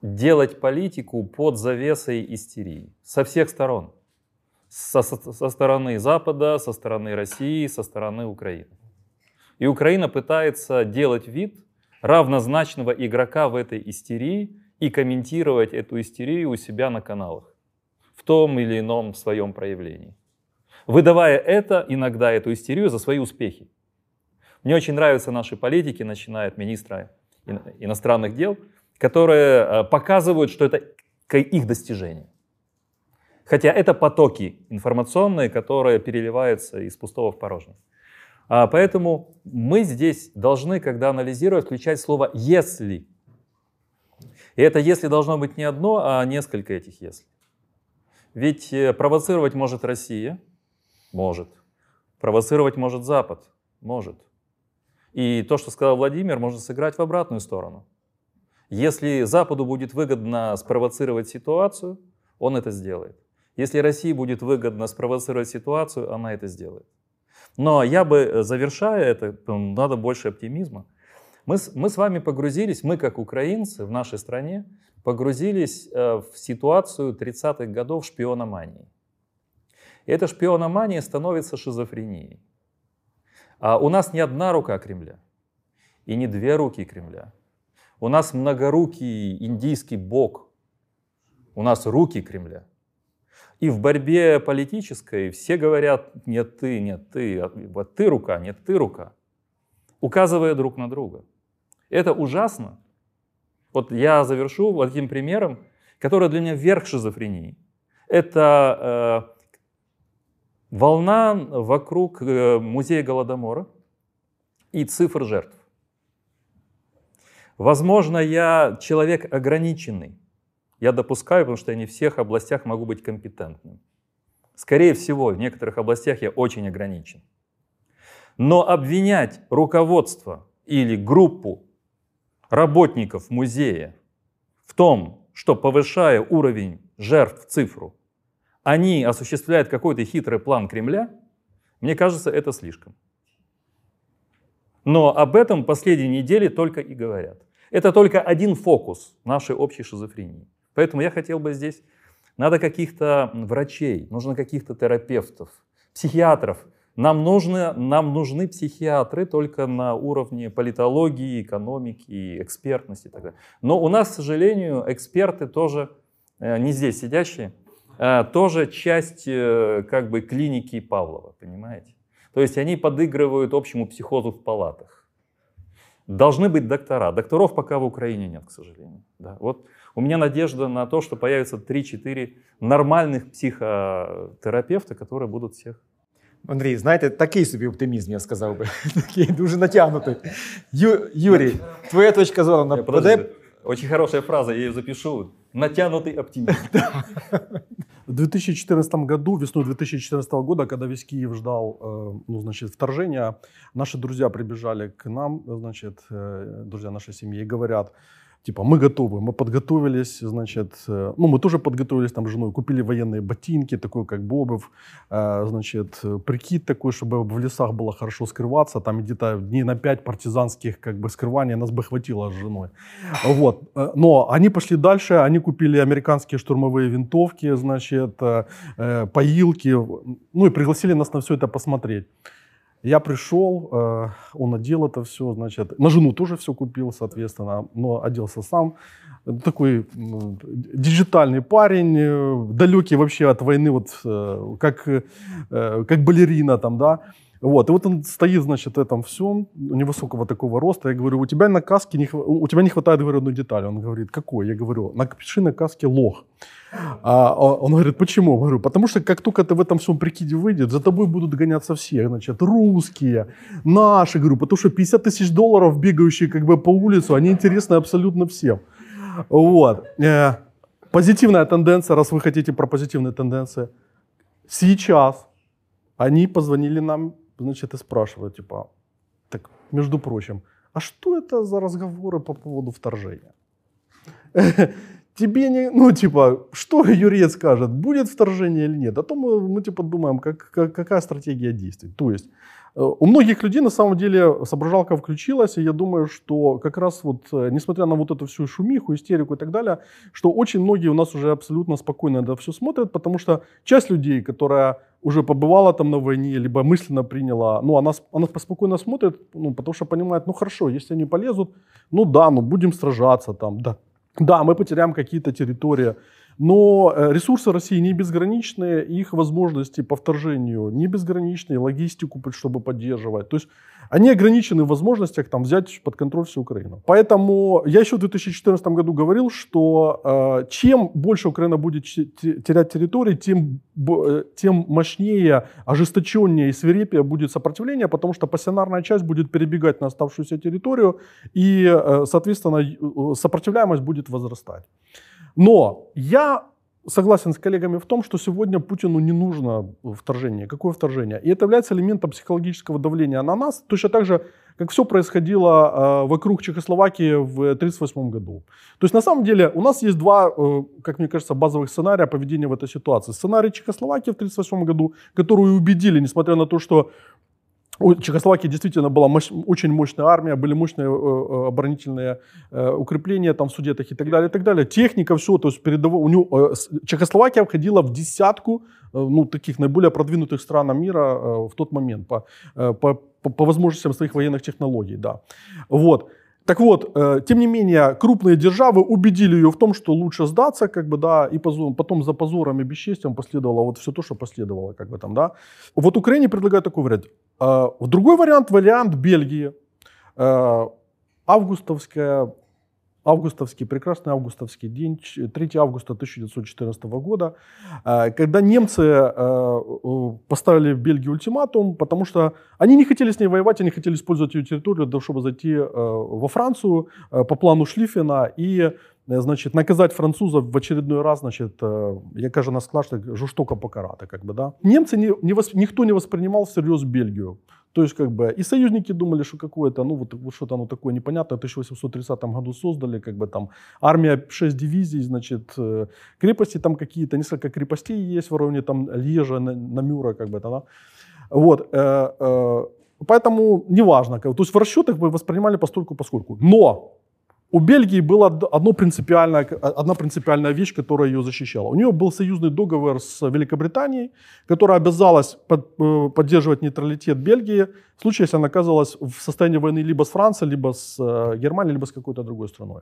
делать политику под завесой истерии со всех сторон. Со, со- стороны Запада, со стороны России, со стороны Украины. И Украина пытается делать вид равнозначного игрока в этой истерии и комментировать эту истерию у себя на каналах в том или ином своем проявлении. Выдавая это, иногда эту истерию за свои успехи. Мне очень нравятся наши политики, начиная от министра ин- иностранных дел, которые э, показывают, что это их достижение. Хотя это потоки информационные, которые переливаются из пустого в порожнее. А, Поэтому мы здесь должны, когда анализировать, включать слово «если». И это «если» должно быть не одно, а несколько этих «если». Ведь э, провоцировать может Россия, может. Провоцировать может Запад, может. И то, что сказал Владимир, может сыграть в обратную сторону. Если Западу будет выгодно спровоцировать ситуацию, он это сделает. Если России будет выгодно спровоцировать ситуацию, она это сделает. Но я бы, э, завершая это, надо больше оптимизма. Мы, с- мы с вами погрузились, мы как украинцы в нашей стране, погрузились э, в ситуацию 30-х годов шпиономании. И эта шпиономания становится шизофренией. А у нас не одна рука Кремля и не две руки Кремля. У нас многорукий индийский бог. У нас руки Кремля. И в борьбе политической все говорят нет ты, нет ты, а вот ты рука, нет ты рука, указывая друг на друга. Это ужасно. Вот я завершу вот этим примером, который для меня верх шизофрении. Это э, волна вокруг э, музея Голодомора и цифр жертв. Возможно, я человек ограниченный. Я допускаю, потому что я не в всех областях могу быть компетентным. Скорее всего, в некоторых областях я очень ограничен. Но обвинять руководство или группу работников музея в том, что повышая уровень жертв в цифру, они осуществляют какой-то хитрый план Кремля, мне кажется, это слишком. Но об этом последние недели только и говорят. Это только один фокус нашей общей шизофрении. Поэтому я хотел бы здесь, надо каких-то врачей, нужно каких-то терапевтов, психиатров. Нам нужны, нам нужны психиатры только на уровне политологии, экономики, экспертности и так далее. Но у нас, к сожалению, эксперты тоже, э, не здесь сидящие, э, тоже часть э, как бы клиники Павлова, понимаете? То есть они подыгрывают общему психозу в палатах. Должны быть доктора. Докторов пока в Украине нет, к сожалению. Да. Вот у меня надежда на то, что появится 3-4 нормальных психотерапевта, которые будут всех. Андрій, знаєте, такий собі оптимізм, я сказав би. Такий дуже натягнутий. Ю, Юрій, твоя точка зору Э, нападе. подожди, Очень хорошая фраза, я ее запишу. Натянутый оптимизм. В 2014 году, весной 2014 года, когда весь Киев ждал, э, ну, значит, вторжения, наши друзья прибежали к нам, значит, э, друзья нашей семьи, и говорят, типа, мы готовы, мы подготовились, значит, э, ну, мы тоже подготовились там с женой, купили военные ботинки, такой как Бобов, э, значит, э, прикид такой, чтобы в лесах было хорошо скрываться, там где-то дней на 5 партизанских как бы скрываний нас бы хватило с женой. Вот. Э, Но они пошли дальше, они купили американские штурмовые винтовки, значит, э, э, поилки, ну и пригласили нас на все это посмотреть. Я пришел, э, он одел это все, значит, на жену тоже все купил, соответственно, но оделся сам. такой диджитальный парень, э, далекий вообще от войны, вот э, как, как балерина там, да. Вот, и вот он стоит, значит, в этом всем, невысокого такого роста. Я говорю, у тебя на каске не, у тебя не хватает, говорю, одной детали. Он говорит, какой? Я говорю, напиши на каске лох. А он говорит, почему? Я говорю, потому что как только ты в этом всем прикиде выйдет, за тобой будут гоняться все, значит, русские, наши, говорю, потому что 50 тысяч долларов, бегающие как бы по улицу, они интересны абсолютно всем. Вот. Э, Позитивная тенденция, раз вы хотите про позитивные тенденции. Сейчас они позвонили нам, значит, и спрашивают, типа, так, между прочим, а что это за разговоры по поводу вторжения? Тебе не, ну, типа, что Юрец скажет, будет вторжение или нет? А то мы, мы типа, думаем, как, как- какая стратегия действий. То есть, э, у многих людей, на самом деле, соображалка включилась, и я думаю, что как раз вот, э, несмотря на вот эту всю шумиху, истерику и так далее, что очень многие у нас уже абсолютно спокойно это все смотрят, потому что часть людей, которая уже побывала там на войне, либо мысленно приняла, ну, она, она спокойно смотрит, ну, потому что понимает, ну, хорошо, если они полезут, ну, да, ну, будем сражаться там, да. Да, мы потеряем какие-то территории, но э, ресурсы России не безграничные, их возможности по вторжению не безграничные, логистику, чтобы поддерживать. То есть они ограничены в возможностях там, взять под контроль всю Украину. Поэтому я еще в 2014 году говорил, что э, чем больше Украина будет терять территорий, тем, э, тем мощнее, ожесточеннее и свирепее будет сопротивление, потому что пассионарная часть будет перебегать на оставшуюся территорию, и, э, соответственно, э, сопротивляемость будет возрастать. Но я согласен с коллегами в том, что сегодня Путину не нужно вторжение. Какое вторжение? И это является элементом психологического давления на нас, точно так же, как все происходило э, вокруг Чехословакии в 1938 году. То есть на самом деле у нас есть два, э, как мне кажется, базовых сценария поведения в этой ситуации. Сценарий Чехословакии в 1938 году, которую убедили, несмотря на то, что у Чехословакии действительно была мощ- очень мощная армия, были мощные э, э, оборонительные э, укрепления там в судетах и так далее, и так далее. Техника, все, то есть передово... у него, э, Чехословакия входила в десятку э, ну, таких наиболее продвинутых стран мира э, в тот момент по, э, по, по, по возможностям своих военных технологий, да. Вот. Так вот, э, тем не менее, крупные державы убедили ее в том, что лучше сдаться, как бы, да, и потом за позором и бесчестием последовало вот все то, что последовало, как бы там, да. Вот Украине предлагают такой вариант. Э, другой вариант, вариант Бельгии. Э, августовская, августовский, прекрасный августовский день, ч- 3 августа 1914 года, э, когда немцы э, поставили Бельгии ультиматум, потому что они не хотели с ней воевать, они хотели использовать ее территорию, чтобы зайти э, во Францию по плану Шлиффена и значит, наказать французов в очередной раз, значит, я кажу на склад, так жорстоко покарати, как бы, да. Немцы, не, не восп- никто не воспринимал всерьез Бельгию. То есть, как бы, и союзники думали, что какое-то, ну, вот, вот что-то оно такое непонятное, в 1830 году создали, как бы там, армия 6 дивизий, значит, э, крепости там какие-то, несколько крепостей есть в районе там Льежа, На- Намюра, как бы, да, вот, э, э, поэтому неважно, то есть в расчетах мы воспринимали постольку поскольку. Но у Бельгии была одно принципиальная, одна принципиальная вещь, которая ее защищала. У нее был союзный договор с Великобританией, которая обязалась под- э, поддерживать нейтралитет Бельгии в случае, если она оказывалась в состоянии войны либо с Францией, либо с э, Германией, либо с какой-то другой страной.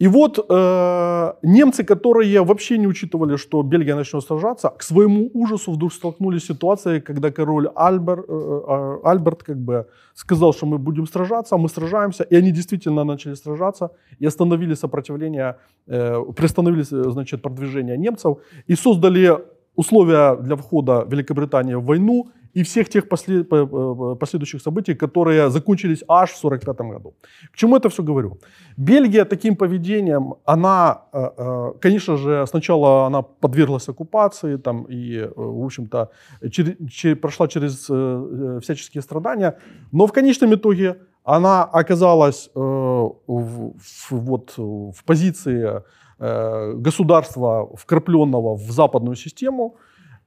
И вот э, немцы, которые вообще не учитывали, что Бельгия начнет сражаться, к своему ужасу вдруг столкнулись с ситуацией, когда король Альбер, э, э, Альберт как бы сказал, что мы будем сражаться, мы сражаемся, и они действительно начали сражаться и остановили сопротивление, э, приостановили, э, значит, продвижение немцев и создали условия для входа Великобритании в войну и всех тех после- по- по- последующих событий, которые закончились аж в 1945 году. К чему это все говорю? Бельгия таким поведением, она, э, э, конечно же, сначала она подверглась оккупации там, и, э, в общем-то, чер- че- прошла через э, э, всяческие страдания, но в конечном итоге она оказалась э, в, вот, в позиции э, государства, вкрапленного в западную систему,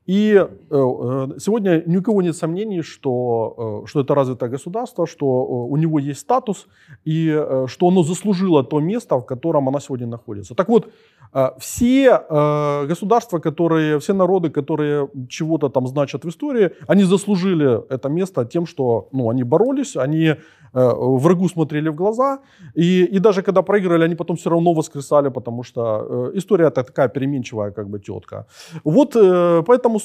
и э, э, сегодня ни у кого нет сомнений, что, э, что это развитое государство, что у него есть статус и что оно заслужило то место, в котором оно сегодня находится. Так вот, Все э, государства, которые, все народы, которые чего-то там значат в истории, они заслужили это место тем, что ну, они боролись, они э, врагу смотрели в глаза, и, и даже когда проигрывали, они потом все равно воскресали, потому что э, история это такая переменчивая как бы тетка. Вот э, поэтому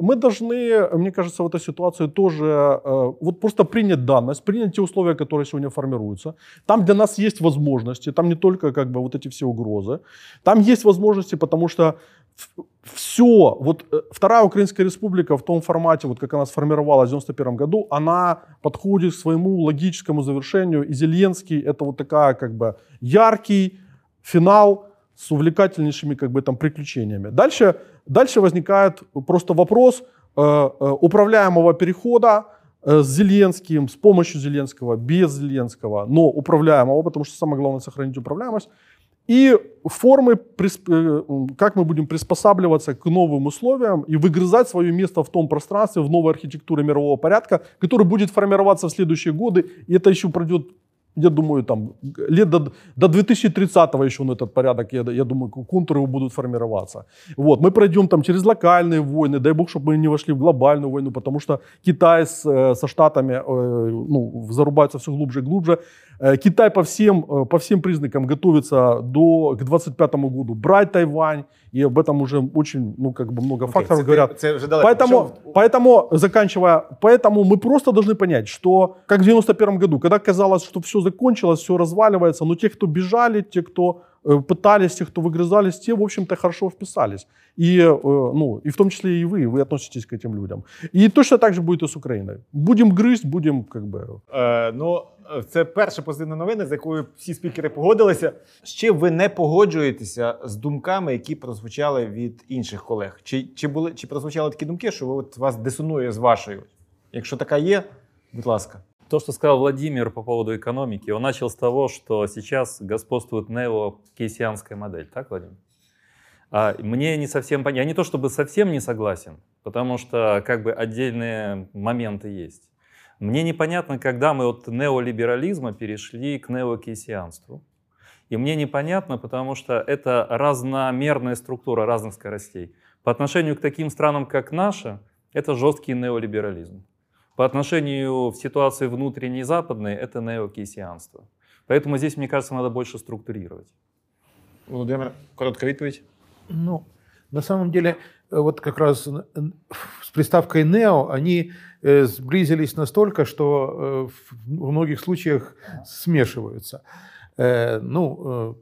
мы должны, мне кажется, в этой ситуации тоже вот просто принять данность, принять те условия, которые сегодня формируются. Там для нас есть возможности, там не только как бы вот эти все угрозы, там есть возможности, потому что все, вот э, Вторая Украинская Республика в том формате, вот как она сформировалась в 91 году, она подходит к своему логическому завершению. И Зеленский это вот такая как бы яркий финал с увлекательнейшими как бы там приключениями. Дальше, дальше возникает просто вопрос э, э, управляемого перехода э, с Зеленским, с помощью Зеленского, без Зеленского, но управляемого, потому что самое главное сохранить управляемость. И формы, э, как мы будем приспосабливаться к новым условиям и выгрызать свое место в том пространстве, в новой архитектуре мирового порядка, который будет формироваться в следующие годы. И это еще пройдет, я думаю, там, лет до, до 2030-го еще на этот порядок, я, я думаю, контуры его будут формироваться. Вот, мы пройдем там через локальные войны, дай бог, чтобы мы не вошли в глобальную войну, потому что Китай с, э, со Штатами э, ну, зарубаются все глубже и глубже. Э, Китай по всем, э, по всем признакам готовится до, к 25 году брать Тайвань, и об этом уже очень, ну, как бы много Окей, факторов це, говорят. Це вже далеко. Поэтому, пішов. поэтому, заканчивая, поэтому мы просто должны понять, что как в 91 году, когда казалось, что все закончилось, все разваливается, но те, кто бежали, те, кто э, пытались, те, кто выгрызались, те, в общем-то, хорошо вписались. И, э, ну, и в том числе и вы, вы относитесь к этим людям. И точно так же будет и с Украиной. Будем грызть, будем как бы... Е, ну, це перша позитивна новина, з якою всі спікери погодилися. З чим ви не погоджуєтеся з думками, які прозвучали від інших колег? Чи, чи, були, чи прозвучали такі думки, що ви, от, вас дисонує з вашою? Якщо така є, будь ласка. То, что сказал Владимир по поводу экономики, он начал с того, что сейчас господствует нео-кейсианская модель, так, Владимир? А мне не совсем понятно. Я не то чтобы совсем не согласен, потому что как бы отдельные моменты есть. Мне непонятно, когда мы от неолиберализма перешли к неокейсианству. И мне непонятно, потому что это разномерная структура разных скоростей. По отношению к таким странам, как наша, это жесткий неолиберализм. По отношению в ситуации внутренней западной, это неокейсианство. Поэтому здесь, мне кажется, надо больше структурировать. Володимир, коротка відповідь. Ну, на самом деле, вот как раз н- с приставкой «нео» они э, сблизились настолько, что э, в многих случаях смешиваются. Э, Ну, э,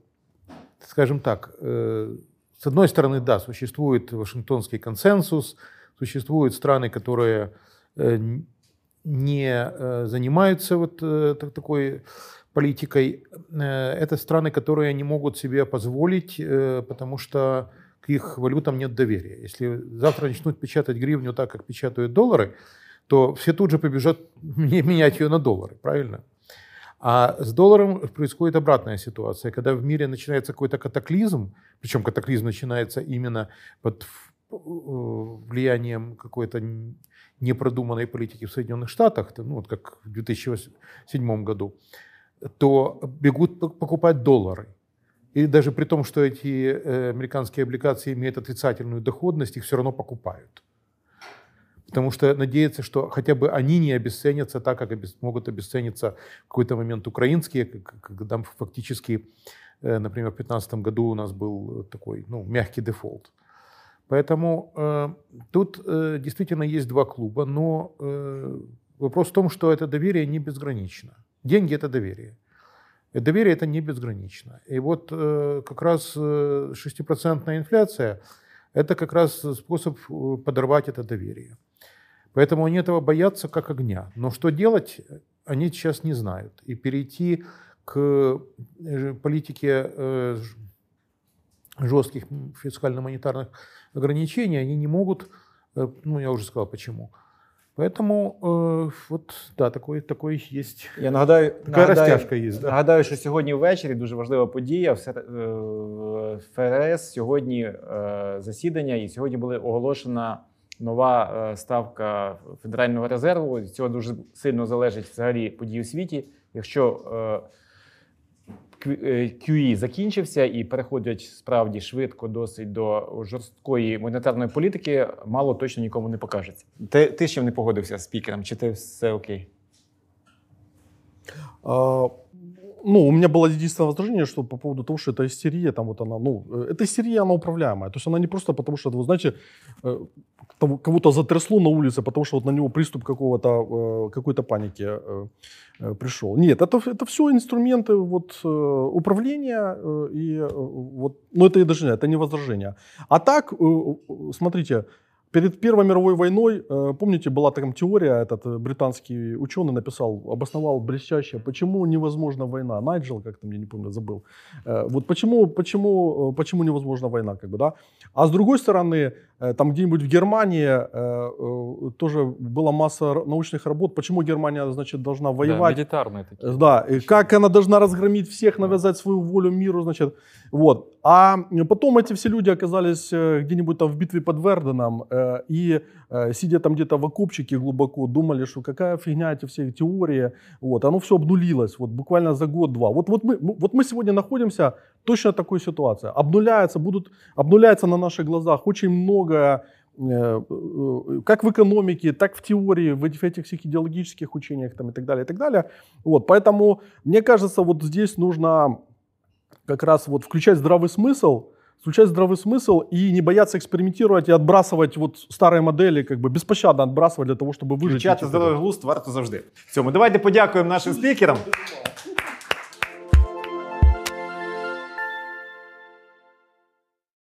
скажем так, э, с одной стороны, да, существует Вашингтонский консенсус, существуют страны, которые э, не э, занимаются вот э, так- такой политикой. Э, Это страны, которые не могут себе позволить, э, потому что к их валютам нет доверия. Если завтра начнут печатать гривню так, как печатают доллары, то все тут же побежат ме- менять ее на доллары, правильно? А с долларом происходит обратная ситуация, когда в мире начинается какой-то катаклизм, причем катаклизм начинается именно под э, влиянием какой-то непродуманной политики в Соединенных Штатах, ну вот как в 2007 году, то бегут пок- покупать доллары. И даже при том, что эти э, американские облигации имеют отрицательную доходность, их все равно покупают. Потому что надеются, что хотя бы они не обесценятся так, как могут обесцениться в какой-то момент украинские, когда фактически, э, например, в 2015 году у нас был такой ну, мягкий дефолт. Поэтому э, тут э, действительно есть два клуба, но э, вопрос в том, что это доверие не безгранично. Деньги – это доверие. Доверие – это не безгранично. И вот э, как раз э, 6% инфляция – это как раз способ э, подорвать это доверие. Поэтому они этого боятся как огня. Но что делать, они сейчас не знают. И перейти к э, политике э, жестких фискально-монетарных ограничений они не могут. Э, Ну, я уже сказал, почему. Поэтому э, вот, да, такой, такой есть. Я нагадаю, Така розтяжка є, да. Нагадаю, що сьогодні ввечері дуже важлива подія. В е, ФРС сьогодні е, засідання, і сьогодні була оголошена нова е, ставка Федерального резерву. Від цього дуже сильно залежить взагалі події у світі. Якщо е, QE закінчився і переходять справді швидко досить до жорсткої монетарної політики, мало точно нікому не покажеться. Ти, ти ще не погодився з спікером, чи ти все окей? А, Ну, у меня было единственное возражение, что по поводу того, что это истерия, там вот она, ну, э, эта истерия, она управляемая. То есть она не просто потому, что, вы знаете, э, кого-то затрясло на улице, потому что вот на него приступ какого-то, э, какой-то паники пришел. Нет, это, это все инструменты вот, управления, и вот, ну, это и даже это не возражение. А так, смотрите, Перед Первой мировой войной, э, помните, была там теория, этот э, британский ученый написал, обосновал блестяще, почему невозможна война. Найджел, как там, я не помню, забыл. Э, Вот почему, почему, почему невозможна война, как бы, да. А с другой стороны, там где-нибудь в Германии тоже была масса научных работ, почему Германия, значит, должна Да, воевать. милитарные такие. Да, и как она должна разгромить всех, навязать свою волю миру, значит, вот. А потом эти все люди оказались где-нибудь там в битве под Верденом э, и э, сидя там где-то в окопчике глубоко, думали, что какая фигня эти все теории, вот, оно все обнулилось, вот буквально за год-два. Вот, вот, мы, вот мы сегодня находимся точно такой ситуации. Обнуляется, будут, обнуляется на наших глазах очень много э, э, как в экономике, так в теории, в этих всех идеологических учениях там, и так далее, и так далее. Вот, поэтому, мне кажется, вот здесь нужно как раз вот включать здравый смысл, включать здравый смысл и не бояться экспериментировать и отбрасывать вот старые модели, как бы беспощадно отбрасывать для того, чтобы выжить. Включати здоровий глузд варто завжди. Цьому давайте подякуємо нашим спікерам.